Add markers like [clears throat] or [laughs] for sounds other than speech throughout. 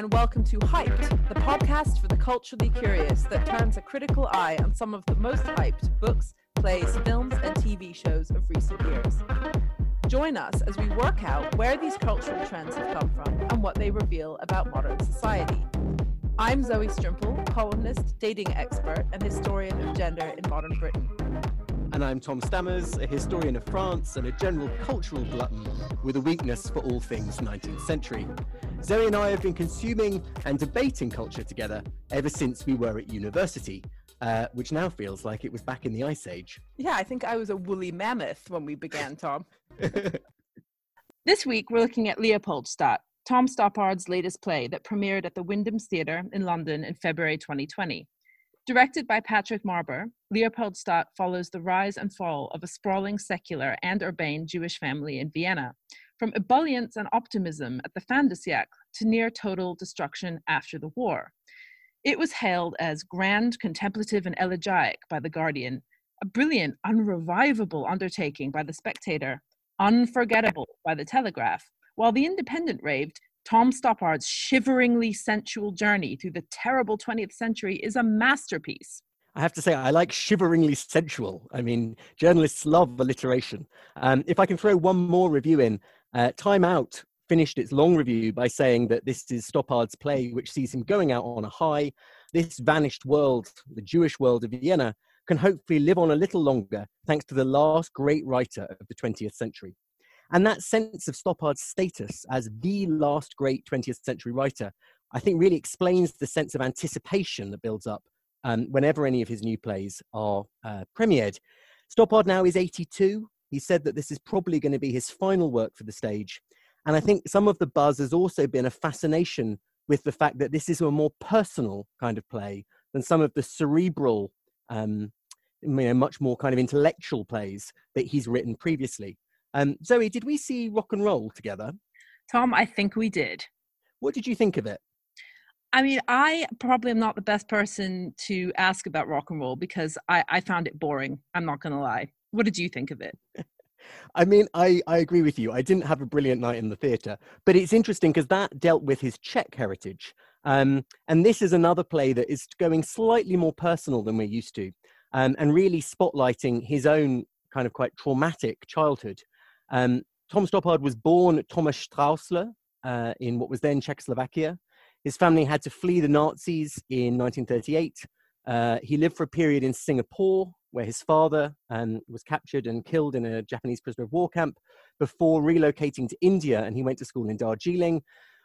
and welcome to Hyped, the podcast for the culturally curious that turns a critical eye on some of the most hyped books, plays, films, and TV shows of recent years. Join us as we work out where these cultural trends have come from and what they reveal about modern society. I'm Zoe Strimpel, columnist, dating expert, and historian of gender in modern Britain. And I'm Tom Stammers, a historian of France and a general cultural glutton with a weakness for all things 19th century. Zoe and I have been consuming and debating culture together ever since we were at university, uh, which now feels like it was back in the Ice Age. Yeah, I think I was a woolly mammoth when we began, Tom. [laughs] this week, we're looking at Leopoldstadt, Tom Stoppard's latest play that premiered at the Wyndham's Theatre in London in February 2020. Directed by Patrick Marber, Leopoldstadt follows the rise and fall of a sprawling secular and urbane Jewish family in Vienna, from ebullience and optimism at the fin de siècle to near total destruction after the war. It was hailed as grand, contemplative, and elegiac by The Guardian, a brilliant, unrevivable undertaking by The Spectator, unforgettable by The Telegraph, while The Independent raved, Tom Stoppard's shiveringly sensual journey through the terrible 20th century is a masterpiece. I have to say, I like shiveringly sensual. I mean, journalists love alliteration. Um, if I can throw one more review in, uh, Time Out finished its long review by saying that this is Stoppard's play, which sees him going out on a high. This vanished world, the Jewish world of Vienna, can hopefully live on a little longer thanks to the last great writer of the 20th century. And that sense of Stoppard's status as the last great 20th century writer, I think really explains the sense of anticipation that builds up um, whenever any of his new plays are uh, premiered. Stoppard now is 82. He said that this is probably going to be his final work for the stage. And I think some of the buzz has also been a fascination with the fact that this is a more personal kind of play than some of the cerebral, um, you know, much more kind of intellectual plays that he's written previously. Um, Zoe, did we see rock and roll together? Tom, I think we did. What did you think of it? I mean, I probably am not the best person to ask about rock and roll because I, I found it boring. I'm not going to lie. What did you think of it? I mean, I, I agree with you. I didn't have a brilliant night in the theatre, but it's interesting because that dealt with his Czech heritage. Um, and this is another play that is going slightly more personal than we're used to um, and really spotlighting his own kind of quite traumatic childhood. Um, Tom Stoppard was born Thomas Straussler uh, in what was then Czechoslovakia. His family had to flee the Nazis in 1938. Uh, he lived for a period in Singapore, where his father um, was captured and killed in a Japanese prisoner of war camp before relocating to India. And he went to school in Darjeeling,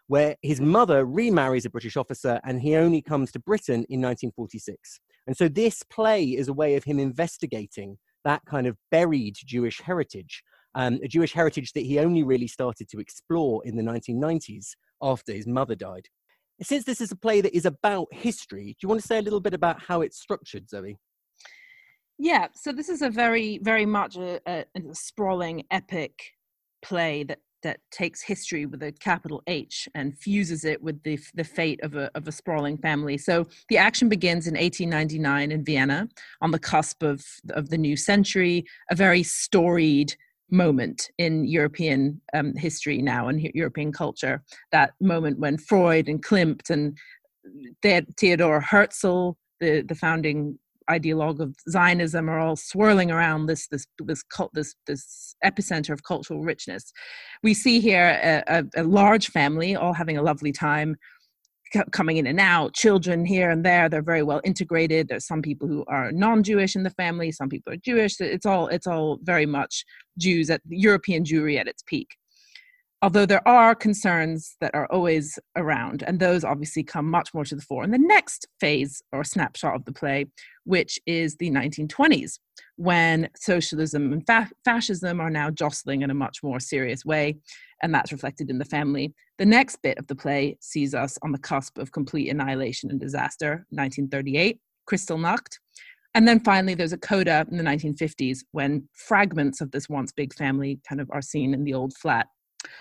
where his mother remarries a British officer, and he only comes to Britain in 1946. And so this play is a way of him investigating that kind of buried Jewish heritage um, a Jewish heritage that he only really started to explore in the 1990s after his mother died. Since this is a play that is about history, do you want to say a little bit about how it's structured, Zoe? Yeah, so this is a very, very much a, a, a sprawling, epic play that that takes history with a capital H and fuses it with the the fate of a of a sprawling family. So the action begins in 1899 in Vienna, on the cusp of of the new century, a very storied moment in European um, history now and European culture. That moment when Freud and Klimt and Theodor Herzl, the, the founding ideologue of Zionism, are all swirling around this this this cult this this epicenter of cultural richness. We see here a, a, a large family all having a lovely time coming in and out, children here and there. They're very well integrated. There's some people who are non-Jewish in the family. Some people are Jewish. It's all it's all very much Jews at European Jewry at its peak. Although there are concerns that are always around, and those obviously come much more to the fore in the next phase or snapshot of the play, which is the 1920s, when socialism and fa- fascism are now jostling in a much more serious way and that's reflected in the family. The next bit of the play sees us on the cusp of complete annihilation and disaster, 1938, Kristallnacht. And then finally, there's a coda in the 1950s when fragments of this once big family kind of are seen in the old flat.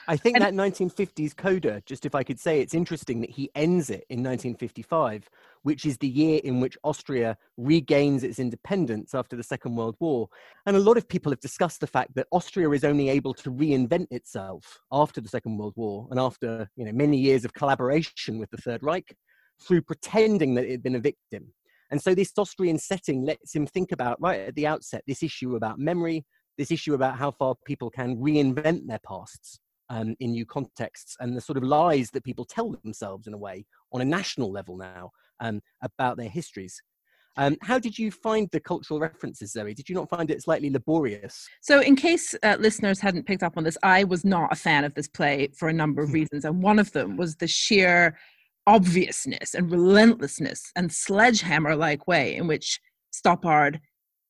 I think And- that 1950s coda, just if I could say, it's interesting that he ends it in 1955, which is the year in which Austria regains its independence after the Second World War. And a lot of people have discussed the fact that Austria is only able to reinvent itself after the Second World War and after you know many years of collaboration with the Third Reich through pretending that it had been a victim. And so this Austrian setting lets him think about right at the outset this issue about memory, this issue about how far people can reinvent their pasts um, in new contexts and the sort of lies that people tell themselves in a way on a national level now um, about their histories. Um, how did you find the cultural references, Zoe? Did you not find it slightly laborious? So, in case uh, listeners hadn't picked up on this, I was not a fan of this play for a number of reasons. And one of them was the sheer obviousness and relentlessness and sledgehammer like way in which Stoppard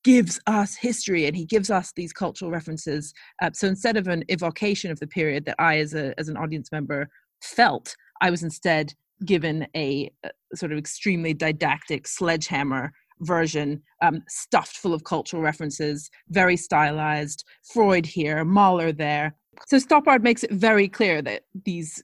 gives us history and he gives us these cultural references. Uh, so, instead of an evocation of the period that I, as, a, as an audience member, felt, I was instead given a, a sort of extremely didactic sledgehammer version um, stuffed full of cultural references, very stylized. Freud here, Mahler there. So Stoppard makes it very clear that these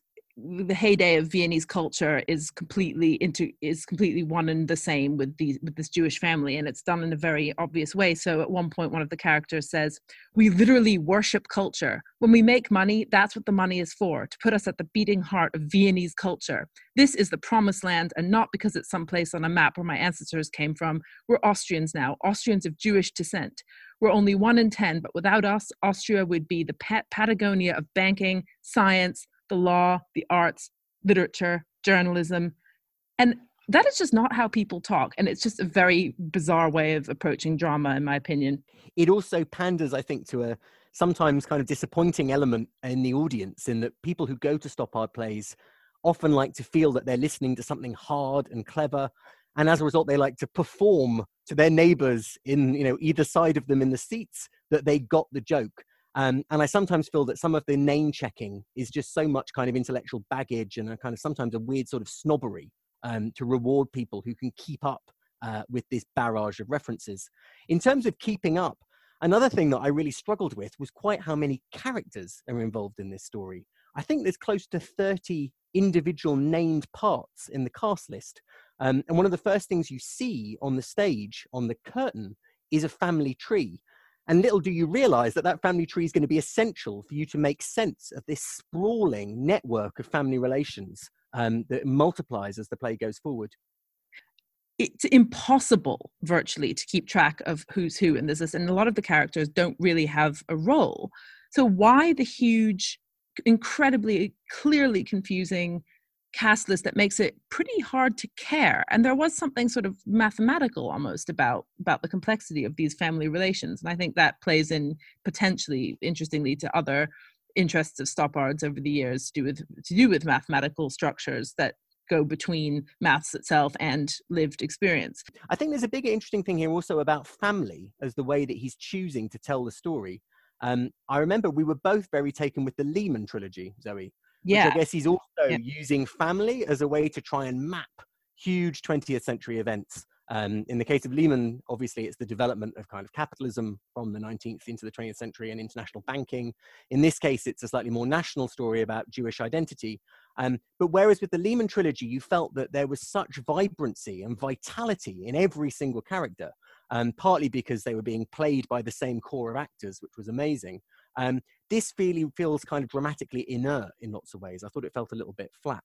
the heyday of Viennese culture is completely into is completely one and the same with these with this Jewish family, and it's done in a very obvious way. So at one point, one of the characters says, "We literally worship culture. When we make money, that's what the money is for to put us at the beating heart of Viennese culture. This is the promised land, and not because it's someplace on a map where my ancestors came from. We're Austrians now, Austrians of Jewish descent. We're only one in ten, but without us, Austria would be the Pat- Patagonia of banking, science." The law, the arts, literature, journalism. And that is just not how people talk. And it's just a very bizarre way of approaching drama, in my opinion. It also panders, I think, to a sometimes kind of disappointing element in the audience, in that people who go to Stoppard plays often like to feel that they're listening to something hard and clever. And as a result, they like to perform to their neighbors in, you know, either side of them in the seats that they got the joke. Um, and I sometimes feel that some of the name checking is just so much kind of intellectual baggage and a kind of sometimes a weird sort of snobbery um, to reward people who can keep up uh, with this barrage of references. In terms of keeping up, another thing that I really struggled with was quite how many characters are involved in this story. I think there's close to 30 individual named parts in the cast list. Um, and one of the first things you see on the stage, on the curtain, is a family tree. And little do you realize that that family tree is going to be essential for you to make sense of this sprawling network of family relations um, that multiplies as the play goes forward. It's impossible virtually to keep track of who's who in this, and a lot of the characters don't really have a role. So, why the huge, incredibly clearly confusing cast list that makes it pretty hard to care and there was something sort of mathematical almost about about the complexity of these family relations and i think that plays in potentially interestingly to other interests of stoppards over the years to do with to do with mathematical structures that go between maths itself and lived experience I think there's a bigger interesting thing here also about family as the way that he's choosing to tell the story. Um, I remember we were both very taken with the Lehman trilogy, Zoe. Yeah Which I guess he's also Yeah. using family as a way to try and map huge 20th century events. Um, in the case of Lehman, obviously, it's the development of kind of capitalism from the 19th into the 20th century and international banking. In this case, it's a slightly more national story about Jewish identity. Um, but whereas with the Lehman trilogy, you felt that there was such vibrancy and vitality in every single character, um, partly because they were being played by the same core of actors, which was amazing. Um, this feeling feels kind of dramatically inert in lots of ways. I thought it felt a little bit flat.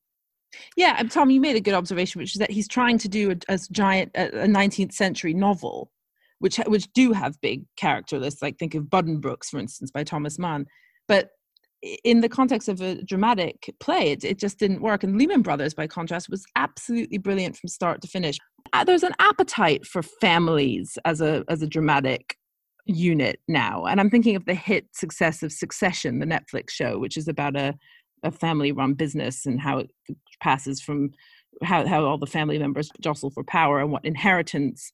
Yeah, Tom, you made a good observation, which is that he's trying to do a, a giant a a 19th century novel, which which do have big character lists. Like think of Buddenbrooks, for instance, by Thomas Mann. But in the context of a dramatic play, it, it just didn't work. And Lehman Brothers, by contrast, was absolutely brilliant from start to finish. Uh, There's an appetite for families as a as a dramatic unit now, and I'm thinking of the hit success of Succession, the Netflix show, which is about a a family run business and how it passes from how, how all the family members jostle for power and what inheritance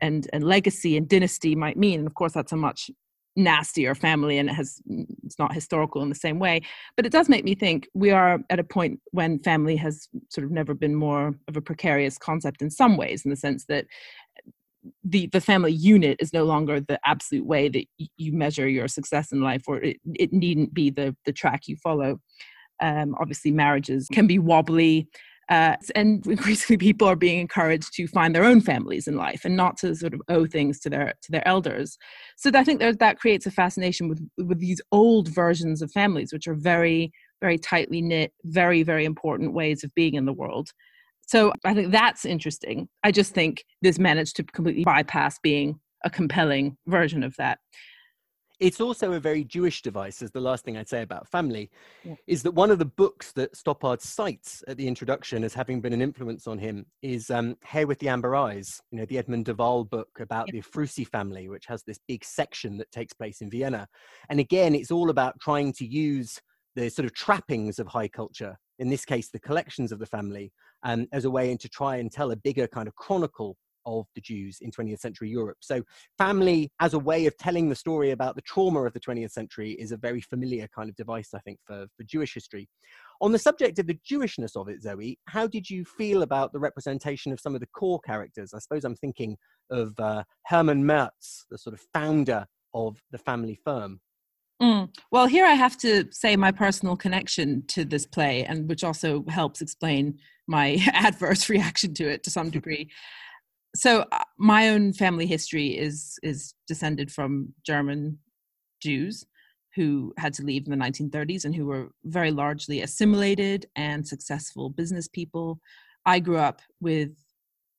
and, and legacy and dynasty might mean. And of course, that's a much nastier family and it has it's not historical in the same way but it does make me think we are at a point when family has sort of never been more of a precarious concept in some ways in the sense that the the family unit is no longer the absolute way that you measure your success in life, or it, it needn't be the the track you follow. Um, obviously, marriages can be wobbly. Uh, and [laughs] increasingly, people are being encouraged to find their own families in life and not to sort of owe things to their to their elders. So I think that that creates a fascination with with these old versions of families, which are very very tightly knit, very very important ways of being in the world. So I think that's interesting. I just think this managed to completely bypass being a compelling version of that. It's also a very Jewish device, as the last thing I'd say about family, yeah. is that one of the books that Stoppard cites at the introduction as having been an influence on him is um, Hare with the Amber Eyes, you know, the Edmund de Waal book about yeah. the Ephrussi family, which has this big section that takes place in Vienna. And again, it's all about trying to use the sort of trappings of high culture, in this case, the collections of the family, um, as a way to try and tell a bigger kind of chronicle of the Jews in 20th century Europe. So, family as a way of telling the story about the trauma of the 20th century is a very familiar kind of device, I think, for, for Jewish history. On the subject of the Jewishness of it, Zoe, how did you feel about the representation of some of the core characters? I suppose I'm thinking of uh, Hermann Merz, the sort of founder of the family firm. Mm. Well, here I have to say my personal connection to this play, and which also helps explain my [laughs] adverse reaction to it to some [laughs] degree so uh, my own family history is is descended from German Jews who had to leave in the 1930s and who were very largely assimilated and successful business people. I grew up with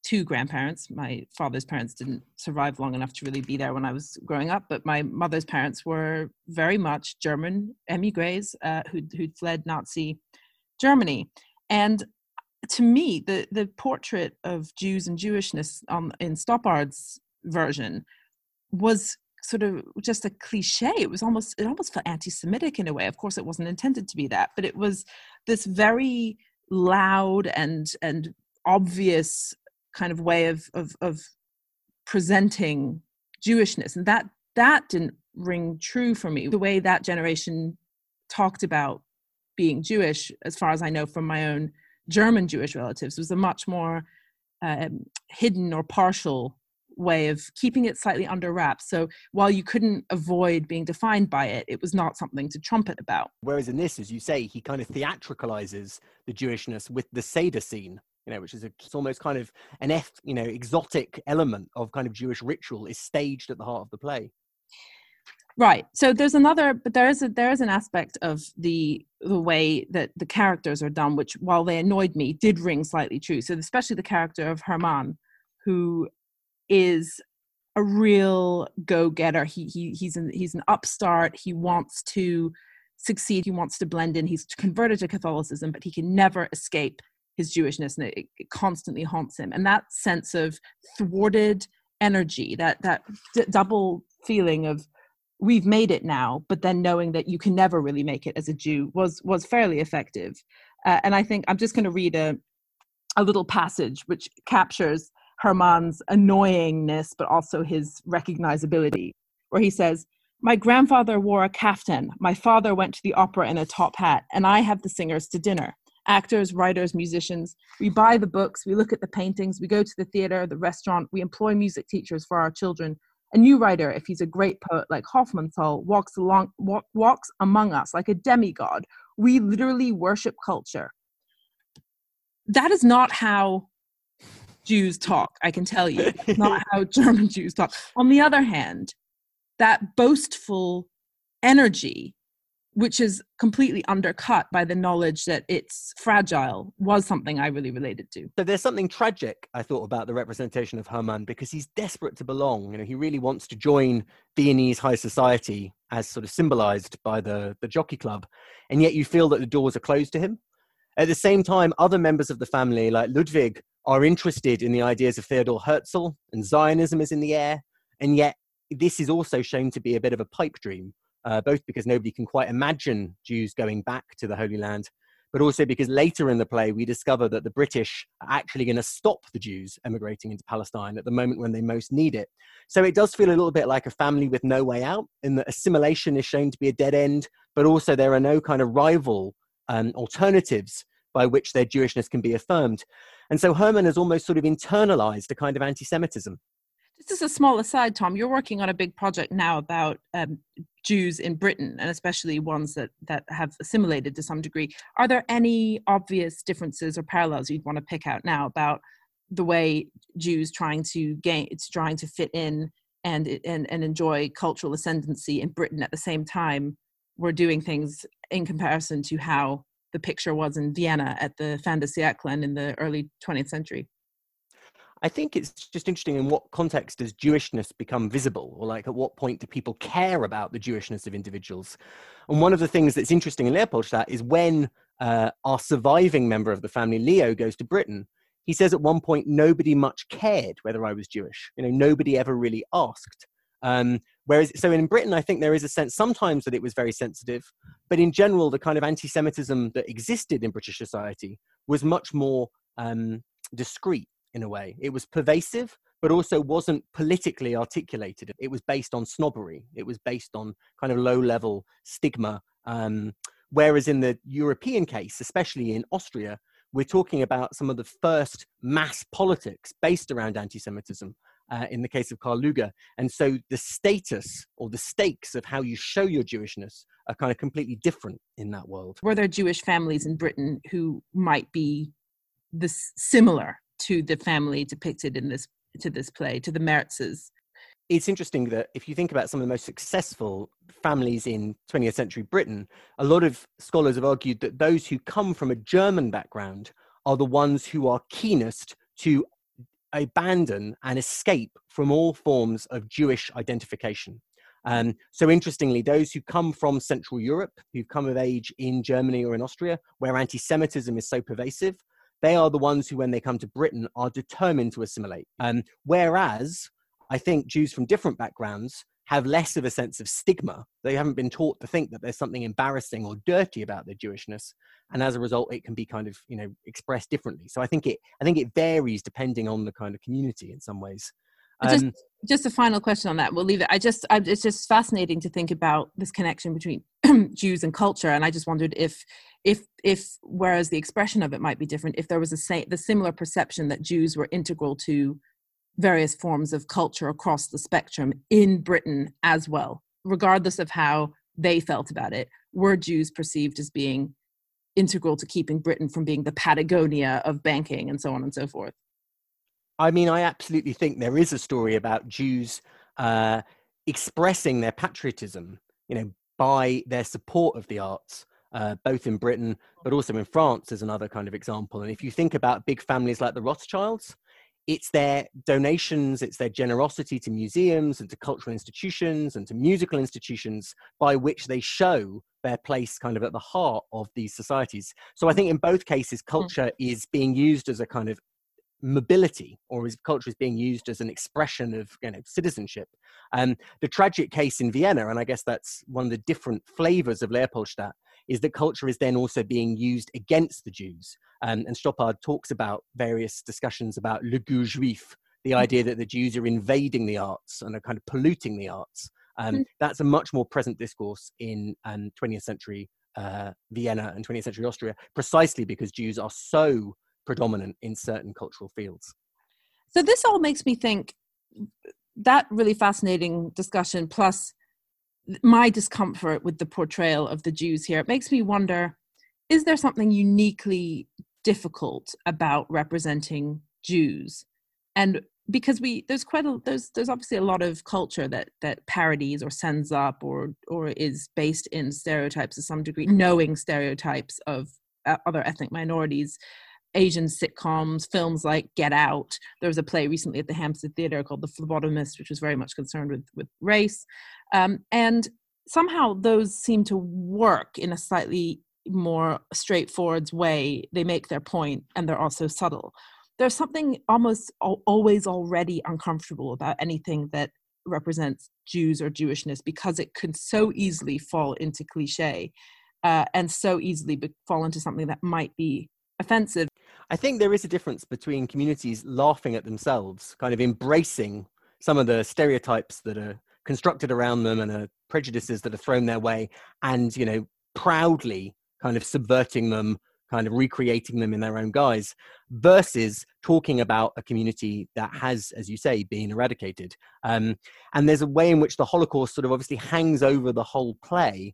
two grandparents. My father's parents didn't survive long enough to really be there when I was growing up, but my mother's parents were very much German emigres uh, who'd, who'd fled Nazi Germany. And to me, the the portrait of Jews and Jewishness on in Stoppard's version was sort of just a cliche. It was almost it almost felt anti-Semitic in a way. Of course, it wasn't intended to be that, but it was this very loud and and obvious kind of way of of, of presenting Jewishness, and that that didn't ring true for me. The way that generation talked about being Jewish, as far as I know from my own German Jewish relatives was a much more um, hidden or partial way of keeping it slightly under wraps. So while you couldn't avoid being defined by it, it was not something to trumpet about. Whereas in this, as you say, he kind of theatricalizes the Jewishness with the Seder scene. You know, which is a, it's almost kind of an F, you know, exotic element of kind of Jewish ritual is staged at the heart of the play. Right. So there's another, but there is a, there is an aspect of the the way that the characters are done, which while they annoyed me, did ring slightly true. So especially the character of Hermann, who is a real go-getter. He he he's an he's an upstart. He wants to succeed. He wants to blend in. He's converted to Catholicism, but he can never escape his Jewishness, and it, it constantly haunts him. And that sense of thwarted energy, that that d- double feeling of we've made it now but then knowing that you can never really make it as a jew was was fairly effective. Uh, and i think i'm just going to read a a little passage which captures hermann's annoyingness but also his recognizability where he says my grandfather wore a kaftan. My father went to the opera in a top hat and i have the singers to dinner actors writers musicians we buy the books we look at the paintings we go to the theater the restaurant we employ music teachers for our children a new writer, if he's a great poet like Hofmannsthal, walks along walk, walks among us like a demigod. We literally worship culture. That is not how Jews talk, I can tell you. not [laughs] how German Jews talk. On the other hand, that boastful energy which is completely undercut by the knowledge that it's fragile was something I really related to. So there's something tragic I thought about the representation of Hermann because he's desperate to belong. You know, he really wants to join Viennese high society as sort of symbolized by the the jockey club, and yet you feel that the doors are closed to him. At the same time, other members of the family, like Ludwig, are interested in the ideas of Theodor Herzl, and Zionism is in the air, and yet this is also shown to be a bit of a pipe dream uh, both because nobody can quite imagine Jews going back to the Holy Land, but also because later in the play we discover that the British are actually going to stop the Jews emigrating into Palestine at the moment when they most need it. So it does feel a little bit like a family with no way out, in that assimilation is shown to be a dead end, but also there are no kind of rival um, alternatives by which their Jewishness can be affirmed. And so Hermann has almost sort of internalized a kind of anti Semitism This is a small aside, Tom. You're working on a big project now about um, Jews in Britain, and especially ones that that have assimilated to some degree. Are there any obvious differences or parallels you'd want to pick out now about the way Jews trying to gain, it's trying to fit in and and and enjoy cultural ascendancy in Britain at the same time were doing things in comparison to how the picture was in Vienna at the fin de siècle and in the early 20th century. I think it's just interesting in what context does Jewishness become visible, or like at what point do people care about the Jewishness of individuals? And one of the things that's interesting in Leopoldstadt is when uh, our surviving member of the family, Leo, goes to Britain, he says at one point nobody much cared whether I was Jewish. You know, nobody ever really asked. Um, whereas, so in Britain, I think there is a sense sometimes that it was very sensitive, but in general, the kind of anti-Semitism that existed in British society was much more um, discreet in a way. It was pervasive, but also wasn't politically articulated. It was based on snobbery. It was based on kind of low level stigma. Um, whereas in the European case, especially in Austria, we're talking about some of the first mass politics based around anti Semitism. Uh, in the case of Karl Lueger. And so the status or the stakes of how you show your Jewishness are kind of completely different in that world. Were there Jewish families in Britain who might be this similar to the family depicted in this to this play, to the Merzes. It's interesting that if you think about some of the most successful families in 20th century Britain, a lot of scholars have argued that those who come from a German background are the ones who are keenest to abandon and escape from all forms of Jewish identification. Um, so, interestingly, those who come from Central Europe, who've come of age in Germany or in Austria, where anti Semitism is so pervasive, they are the ones who, when they come to Britain, are determined to assimilate. Um, whereas I think Jews from different backgrounds have less of a sense of stigma. They haven't been taught to think that there's something embarrassing or dirty about their Jewishness, and as a result, it can be kind of you know expressed differently. So I think it I think it varies depending on the kind of community in some ways. Um, just, just a final question on that. We'll leave it. I just, I, it's just fascinating to think about this connection between [clears throat] Jews and culture, and I just wondered if, if, if, whereas the expression of it might be different, if there was a say, the similar perception that Jews were integral to various forms of culture across the spectrum in Britain as well, regardless of how they felt about it. Were Jews perceived as being integral to keeping Britain from being the Patagonia of banking and so on and so forth? I mean, I absolutely think there is a story about Jews uh, expressing their patriotism, you know, by their support of the arts, uh, both in Britain but also in France, as another kind of example. And if you think about big families like the Rothschilds, it's their donations, it's their generosity to museums and to cultural institutions and to musical institutions by which they show their place kind of at the heart of these societies. So I think in both cases, hmm. culture is being used as a kind of mobility or is culture is being used as an expression of you know citizenship um, the tragic case in vienna and i guess that's one of the different flavors of leopoldstadt is that culture is then also being used against the jews um, and stoppard talks about various discussions about le goût juif the mm. idea that the jews are invading the arts and are kind of polluting the arts um, mm. that's a much more present discourse in um, 20th century uh, vienna and 20th century austria precisely because jews are so predominant in certain cultural fields. So this all makes me think that really fascinating discussion plus my discomfort with the portrayal of the Jews here. It makes me wonder is there something uniquely difficult about representing Jews? And because we there's quite a there's there's obviously a lot of culture that that parodies or sends up or or is based in stereotypes to some degree knowing stereotypes of uh, other ethnic minorities Asian sitcoms, films like Get Out. There was a play recently at the Hampstead Theatre called The Phlebotomist, which was very much concerned with, with race. Um, and somehow those seem to work in a slightly more straightforward way. They make their point and they're also subtle. There's something almost always already uncomfortable about anything that represents Jews or Jewishness because it can so easily fall into cliche uh, and so easily be- fall into something that might be offensive. I think there is a difference between communities laughing at themselves, kind of embracing some of the stereotypes that are constructed around them and the prejudices that are thrown their way, and you know, proudly kind of subverting them, kind of recreating them in their own guise, versus talking about a community that has, as you say, been eradicated. Um, and there's a way in which the Holocaust sort of obviously hangs over the whole play,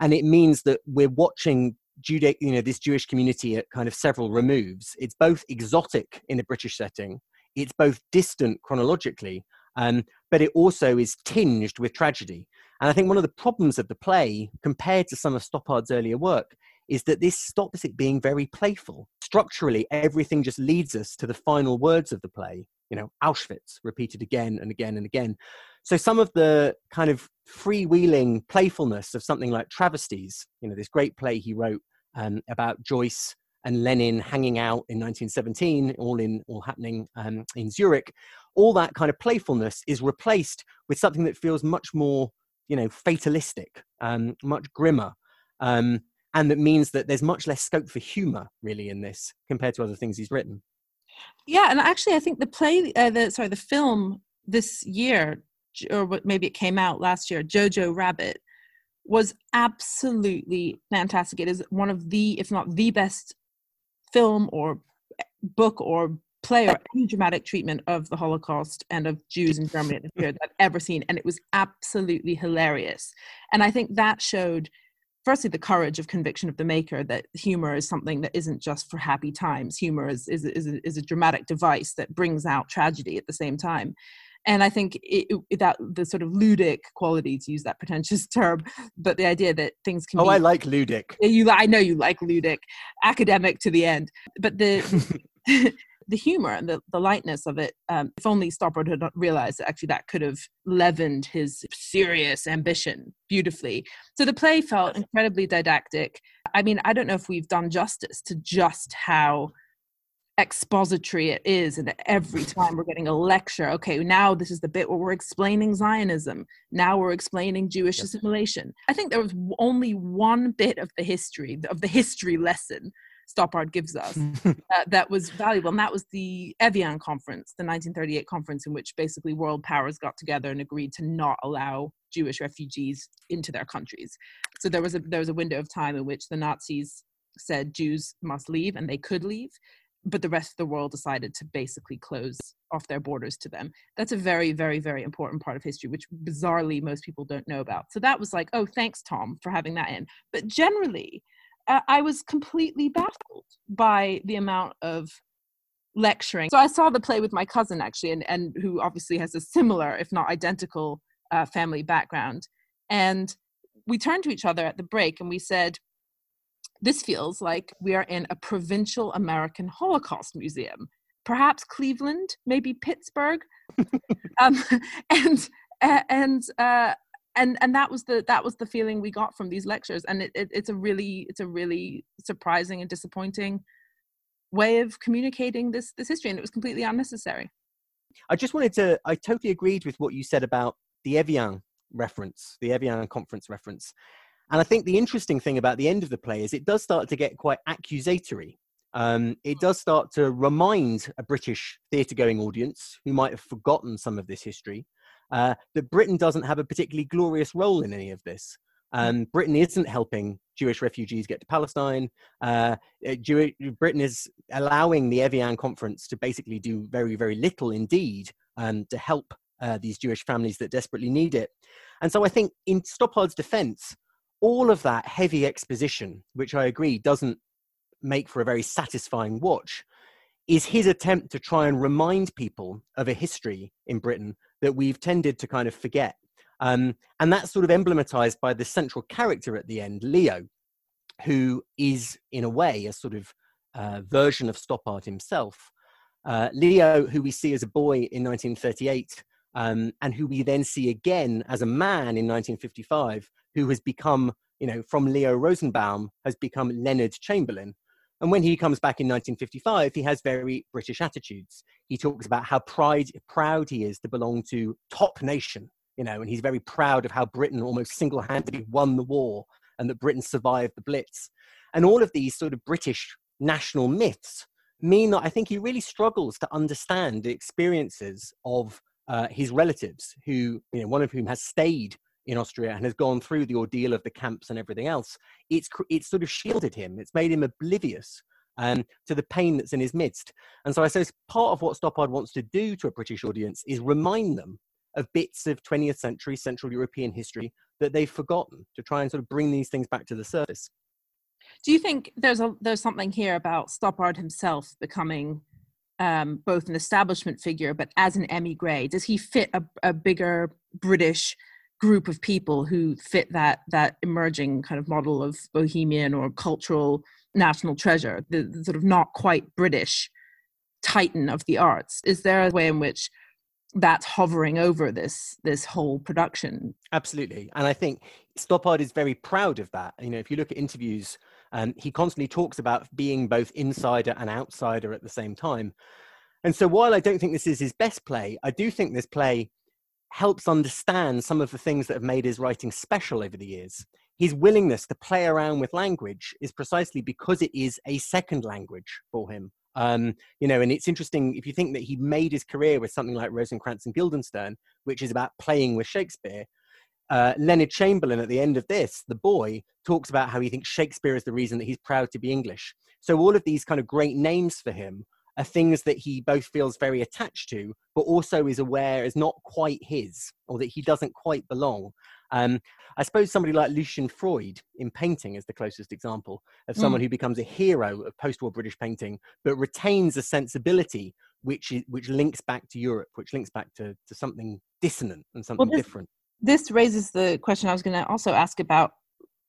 and it means that we're watching You know, this Jewish community at kind of several removes. It's both exotic in a British setting, it's both distant chronologically, um, but it also is tinged with tragedy. And I think one of the problems of the play, compared to some of Stoppard's earlier work, is that this stops it being very playful. Structurally, everything just leads us to the final words of the play, you know, Auschwitz, repeated again and again and again. So some of the kind of freewheeling playfulness of something like Travesties, you know, this great play he wrote um, about Joyce and Lenin hanging out in 1917, all in all happening um, in Zurich, all that kind of playfulness is replaced with something that feels much more, you know, fatalistic, um, much grimmer, um, and that means that there's much less scope for humour really in this compared to other things he's written. Yeah, and actually, I think the play, uh, the sorry, the film this year, or maybe it came out last year, Jojo Rabbit, was absolutely fantastic. It is one of the, if not the best film or eh, book or play or any dramatic treatment of the Holocaust and of Jews in Germany at the period I've ever seen. And it was absolutely hilarious. And I think that showed, firstly, the courage of conviction of the maker that humor is something that isn't just for happy times. Humor is, is, is, a, is a dramatic device that brings out tragedy at the same time and I think it, it, that the sort of ludic quality to use that pretentious [laughs] term, but the idea that things can. Oh, be, I like ludic. You, I know you like ludic, academic to the end, but the. [laughs] [laughs] the humor and the, the lightness of it, um, if only Stoppard had not realized that actually that could have leavened his serious ambition beautifully. So the play felt incredibly didactic. I mean, I don't know if we've done justice to just how expository it is and every [laughs] time we're getting a lecture okay now this is the bit where we're explaining zionism. Now we're explaining jewish yes. assimilation. I think there was only one bit of the history of the history lesson stoppard gives us [laughs] uh, that was valuable and that was the evian conference the 1938 conference in which basically world powers got together and agreed to not allow jewish refugees into their countries. So there was a there was a window of time in which the nazis said Jews must leave and they could leave but the rest of the world decided to basically close off their borders to them. That's a very, very, very important part of history, which bizarrely most people don't know about. So that was like, oh, thanks, Tom, for having that in. But generally, uh, I was completely baffled by the amount of lecturing. So I saw the play with my cousin actually, and, and who obviously has a similar, if not identical, uh, family background. And we turned to each other at the break and we said, this feels like we are in a provincial American Holocaust museum. Perhaps Cleveland, maybe Pittsburgh, um, [laughs] and and uh, and and that was the that was the feeling we got from these lectures, and it, it, it's a really it's a really surprising and disappointing way of communicating this this history, and it was completely unnecessary. I just wanted to I totally agreed with what you said about the Evian reference, the Evian conference reference. And I think the interesting thing about the end of the play is it does start to get quite accusatory. Um, it does start to remind a British theatre going audience who might have forgotten some of this history uh, that Britain doesn't have a particularly glorious role in any of this. Um, Britain isn't helping Jewish refugees get to Palestine. Uh, uh Jew- Britain is allowing the Evian conference to basically do very, very little indeed um, to help uh, these Jewish families that desperately need it. And so I think, in Stoppard's defense, all of that heavy exposition, which I agree doesn't make for a very satisfying watch, is his attempt to try and remind people of a history in Britain that we've tended to kind of forget. Um, and that's sort of emblematized by the central character at the end, Leo, who is, in a way, a sort of uh, version of Stoppard himself. Uh, Leo, who we see as a boy in 1938, um, and who we then see again as a man in 1955, who has become, you know, from Leo Rosenbaum, has become Leonard Chamberlain. And when he comes back in 1955, he has very British attitudes. He talks about how pride, proud he is to belong to top nation, you know, and he's very proud of how Britain almost single-handedly won the war and that Britain survived the Blitz. And all of these sort of British national myths mean that I think he really struggles to understand the experiences of uh, his relatives, who, you know, one of whom has stayed in Austria and has gone through the ordeal of the camps and everything else, it's it's sort of shielded him. It's made him oblivious um, to the pain that's in his midst. And so I suppose part of what Stoppard wants to do to a British audience is remind them of bits of 20th century Central European history that they've forgotten to try and sort of bring these things back to the surface. Do you think there's a there's something here about Stoppard himself becoming um, both an establishment figure, but as an emigre, does he fit a, a bigger British group of people who fit that that emerging kind of model of bohemian or cultural national treasure, the, the sort of not quite British titan of the arts? Is there a way in which that's hovering over this this whole production? Absolutely. And i think stoppard is very proud of that. You know if you look at interviews um, he constantly talks about being both insider and outsider at the same time. And so while i don't think this is his best play i do think this play helps understand some of the things that have made his writing special over the years his willingness to play around with language is precisely because it is a second language for him um, you know, and it's interesting if you think that he made his career with something like Rosencrantz and Guildenstern, which is about playing with Shakespeare. Uh, Leonard Chamberlain, at the end of this, the boy, talks about how he thinks Shakespeare is the reason that he's proud to be English. So all of these kind of great names for him are things that he both feels very attached to, but also is aware is not quite his, or that he doesn't quite belong. Um, I suppose somebody like Lucian Freud in painting is the closest example of someone mm. who becomes a hero of post-war British painting, but retains a sensibility which is, which links back to Europe, which links back to, to something dissonant and something well, this, different. This raises the question I was going to also ask about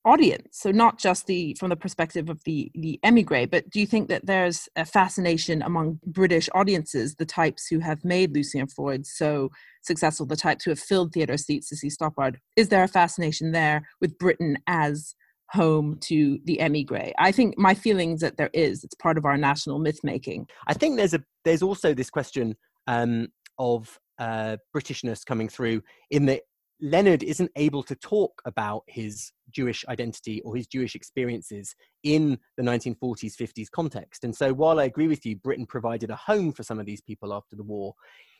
audience so not just the from the perspective of the the emigre but do you think that there's a fascination among british audiences the types who have made lucian freud so successful the types who have filled theater seats to see stoppard? Is there a fascination there with britain as home to the emigre i think my feelings that there is it's part of our national myth making i think there's a there's also this question um, of uh, britishness coming through in that Leonard isn't able to talk about his Jewish identity or his Jewish experiences in the 1940s, 50s context. And so, while I agree with you, Britain provided a home for some of these people after the war,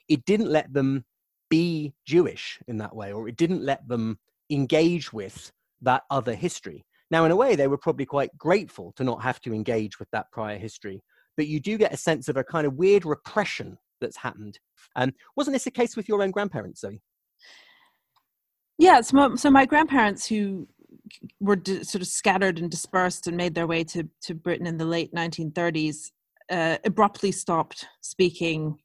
it didn't let them be Jewish in that way, or it didn't let them engage with that other history. Now, in a way, they were probably quite grateful to not have to engage with that prior history, but you do get a sense of a kind of weird repression that's happened. Um, wasn't this the case with your own grandparents, Zoe? Yeah, so my, so my grandparents who were di- sort of scattered and dispersed and made their way to, to Britain in the late 1930s uh, abruptly stopped speaking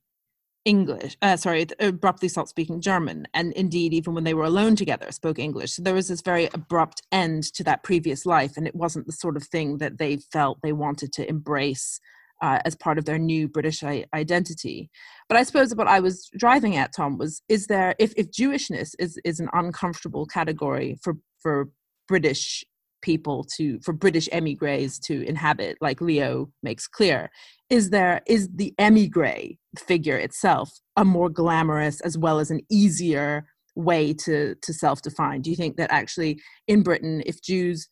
English, uh, sorry, abruptly stopped speaking German. And indeed, even when they were alone together, spoke English. So there was this very abrupt end to that previous life. And it wasn't the sort of thing that they felt they wanted to embrace uh, as part of their new British identity. But I suppose what I was driving at, Tom, was is there if, if Jewishness is is an uncomfortable category for for British people to for British emigres to inhabit, like Leo makes clear, is there is the emigre figure itself a more glamorous as well as an easier way to to self-define? Do you think that actually in Britain, if Jews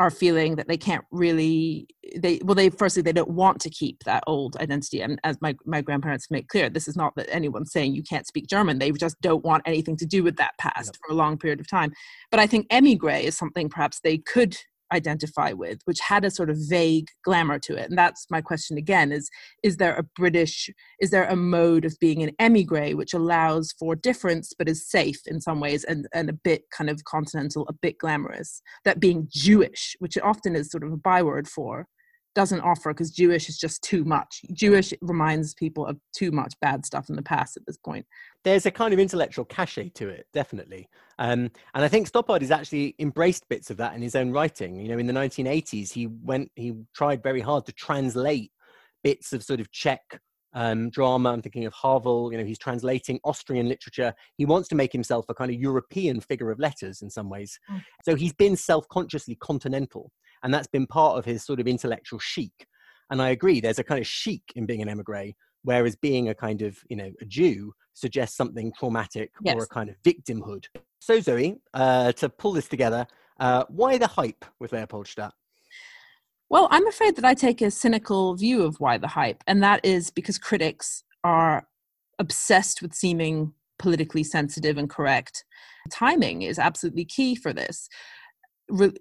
are feeling that they can't really they well they firstly they don't want to keep that old identity. And as my, my grandparents make clear this is not that anyone's saying you can't speak german. They just don't want anything to do with that past yep. for a long period of time. But i think emigre is something perhaps they could identify with which had a sort of vague glamour to it. And that's my question again is is there a british is there a mode of being an emigre which allows for difference but is safe in some ways and and a bit kind of continental a bit glamorous? That being jewish which often is sort of a byword for doesn't offer because Jewish is just too much. Jewish reminds people of too much bad stuff in the past at this point. There's a kind of intellectual cachet to it, definitely. Um, and I think Stoppard has actually embraced bits of that in his own writing. You know, in the 1980s, he went, he tried very hard to translate bits of sort of Czech um, drama. I'm thinking of Havel. You know, he's translating Austrian literature. He wants to make himself a kind of European figure of letters in some ways. Mm. So he's been self-consciously continental and that's been part of his sort of intellectual chic. And I agree, there's a kind of chic in being an emigre, whereas being a kind of you know a Jew suggests something traumatic yes. or a kind of victimhood. So Zoe, uh, to pull this together, uh, why the hype with Leopoldstadt? Well, I'm afraid that I take a cynical view of why the hype, and that is because critics are obsessed with seeming politically sensitive and correct. Timing is absolutely key for this. Re-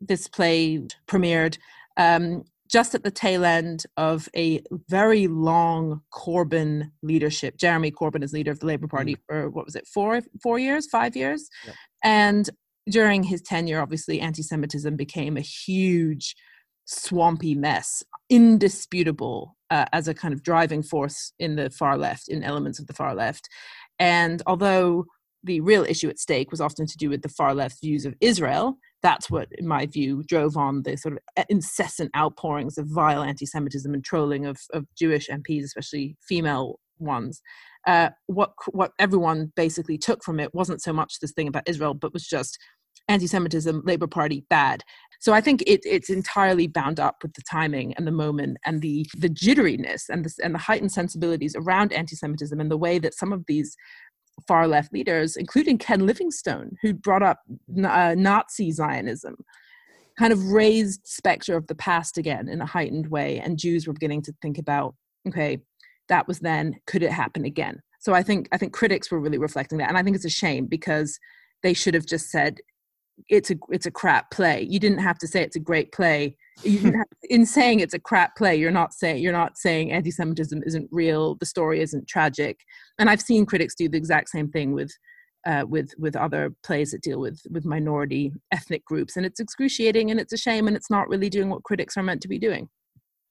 this play premiered um, just at the tail end of a very long Corbyn leadership. Jeremy Corbyn is leader of the Labour Party mm. for what was it, four four years, five years, yep. and during his tenure, obviously, anti-Semitism became a huge, swampy mess, indisputable uh, as a kind of driving force in the far left, in elements of the far left, and although the real issue at stake was often to do with the far left views of Israel that's what, in my view, drove on the sort of incessant outpourings of vile anti-Semitism and trolling of, of Jewish MPs, especially female ones. Uh, what what everyone basically took from it wasn't so much this thing about Israel, but was just anti-Semitism, Labour Party bad. So I think it, it's entirely bound up with the timing and the moment and the the jitteriness and the and the heightened sensibilities around anti-Semitism and the way that some of these far left leaders, including Ken Livingstone, who brought up uh, Nazi Zionism, kind of raised specter of the past again in a heightened way, and Jews were beginning to think about, okay, that was then, could it happen again? So I think I think critics were really reflecting that, and I think it's a shame because they should have just said it's a it's a crap play. You didn't have to say it's a great play. Have, in saying it's a crap play, you're not saying you're not saying anti-Semitism isn't real. The story isn't tragic. And I've seen critics do the exact same thing with uh, with with other plays that deal with with minority ethnic groups, and it's excruciating and it's a shame, and it's not really doing what critics are meant to be doing.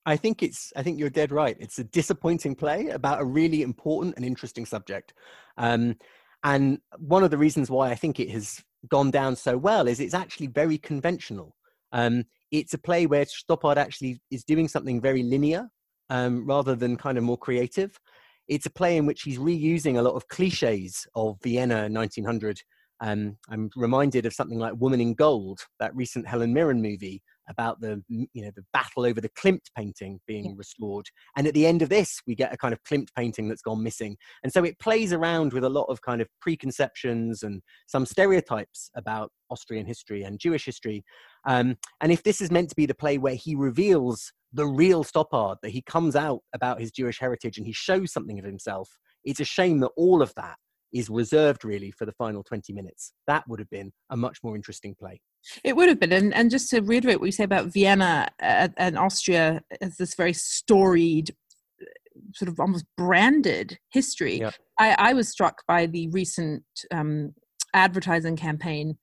I think it's. I think you're dead right. It's a disappointing play about a really important and interesting subject. Um, and one of the reasons why I think it has gone down so well is it's actually very conventional. Um, it's a play where Stoppard actually is doing something very linear um, rather than kind of more creative. It's a play in which he's reusing a lot of cliches of Vienna 1900. Um, I'm reminded of something like Woman in Gold, that recent Helen Mirren movie, about the you know the battle over the Klimt painting being restored. And at the end of this, we get a kind of Klimt painting that's gone missing. And so it plays around with a lot of kind of preconceptions and some stereotypes about Austrian history and Jewish history. Um, and if this is meant to be the play where he reveals the real Stoppard, that he comes out about his Jewish heritage and he shows something of himself, it's a shame that all of that is reserved really for the final 20 minutes. That would have been a much more interesting play. It would have been. And, and just to reiterate what you say about Vienna uh, and Austria as this very storied, sort of almost branded history, yeah. I, I, was struck by the recent um, advertising campaign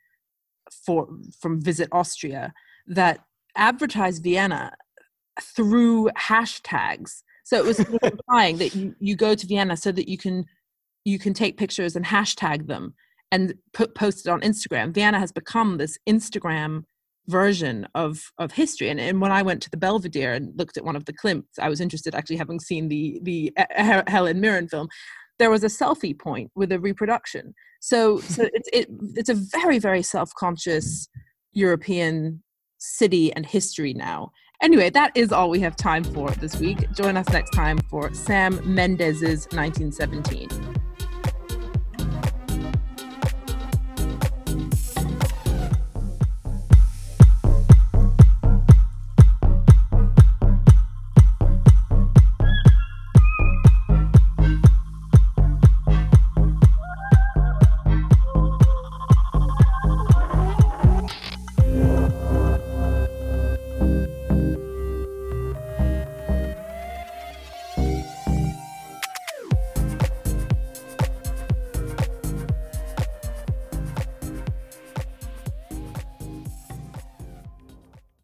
for from Visit Austria that advertised Vienna through hashtags. So it was [laughs] implying that you, you go to Vienna so that you can you can take pictures and hashtag them and put post it on Instagram. Vienna has become this Instagram version of of history. And, and when I went to the Belvedere and looked at one of the Klimts, I was interested actually having seen the the uh, Helen Mirren film. There was a selfie point with a reproduction. So so [laughs] it's it, it's a very very self conscious European city and history now. Anyway, that is all we have time for this week. Join us next time for Sam Mendes's 1917.